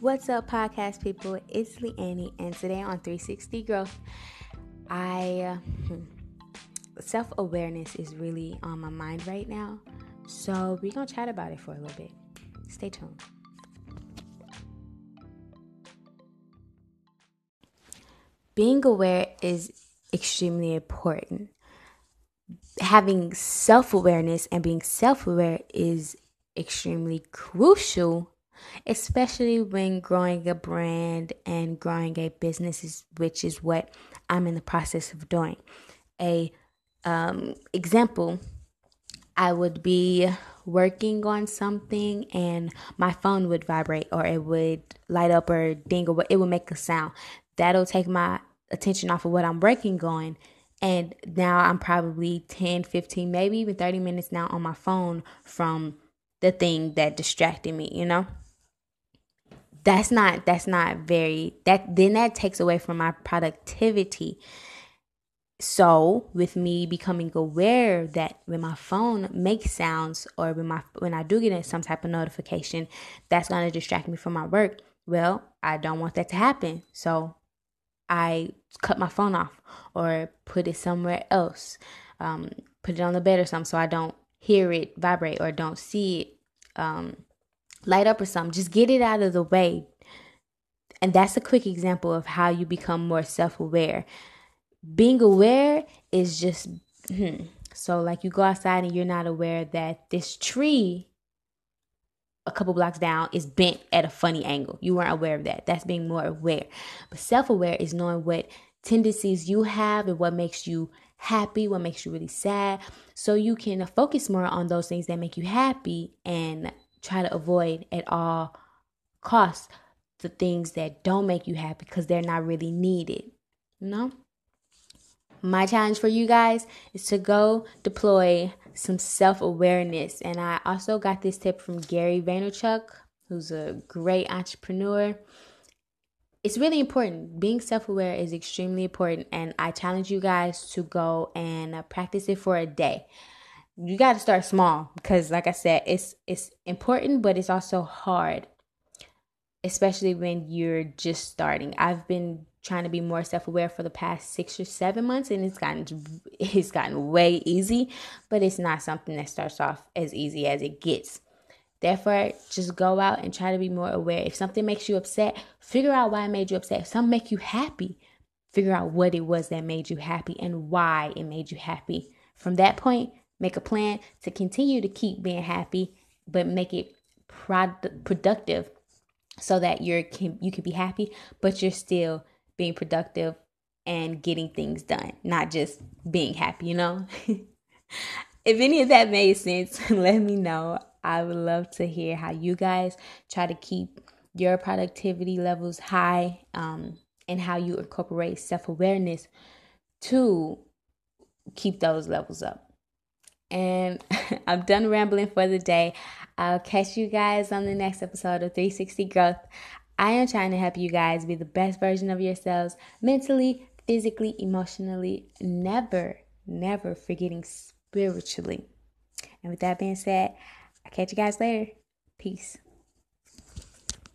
What's up, podcast people? It's Leannie, and today on 360 Growth, I uh, self awareness is really on my mind right now. So we're gonna chat about it for a little bit. Stay tuned. Being aware is extremely important. Having self awareness and being self aware is extremely crucial especially when growing a brand and growing a business, is, which is what I'm in the process of doing. A um, example, I would be working on something and my phone would vibrate or it would light up or ding or it would make a sound. That'll take my attention off of what I'm working on. And now I'm probably 10, 15, maybe even 30 minutes now on my phone from the thing that distracted me, you know? That's not that's not very that then that takes away from my productivity. So with me becoming aware that when my phone makes sounds or when my when i do get some type of notification that's going to distract me from my work. Well i don't want that to happen. So i cut my phone off or put it somewhere else um, put it on the bed or something so i don't hear it vibrate or don't see it um, light up or something. Just get it out of the way. And that's a quick example of how you become more self aware. Being aware is just hmm. so, like, you go outside and you're not aware that this tree a couple blocks down is bent at a funny angle. You weren't aware of that. That's being more aware. But self aware is knowing what tendencies you have and what makes you happy, what makes you really sad. So you can focus more on those things that make you happy and try to avoid at all costs the things that don't make you happy because they're not really needed. You know? My challenge for you guys is to go deploy some self awareness. And I also got this tip from Gary Vaynerchuk, who's a great entrepreneur. It's really important. Being self aware is extremely important. And I challenge you guys to go and practice it for a day you got to start small because like i said it's it's important but it's also hard especially when you're just starting. I've been trying to be more self-aware for the past six or seven months and it's gotten it's gotten way easy but it's not something that starts off as easy as it gets. Therefore just go out and try to be more aware. If something makes you upset figure out why it made you upset. If something make you happy figure out what it was that made you happy and why it made you happy. From that point Make a plan to continue to keep being happy, but make it prod- productive so that you're can, you can be happy, but you're still being productive and getting things done, not just being happy, you know? if any of that made sense, let me know. I would love to hear how you guys try to keep your productivity levels high um, and how you incorporate self awareness to keep those levels up. And I'm done rambling for the day. I'll catch you guys on the next episode of 360 Growth. I am trying to help you guys be the best version of yourselves mentally, physically, emotionally, never, never forgetting spiritually. And with that being said, I'll catch you guys later. Peace.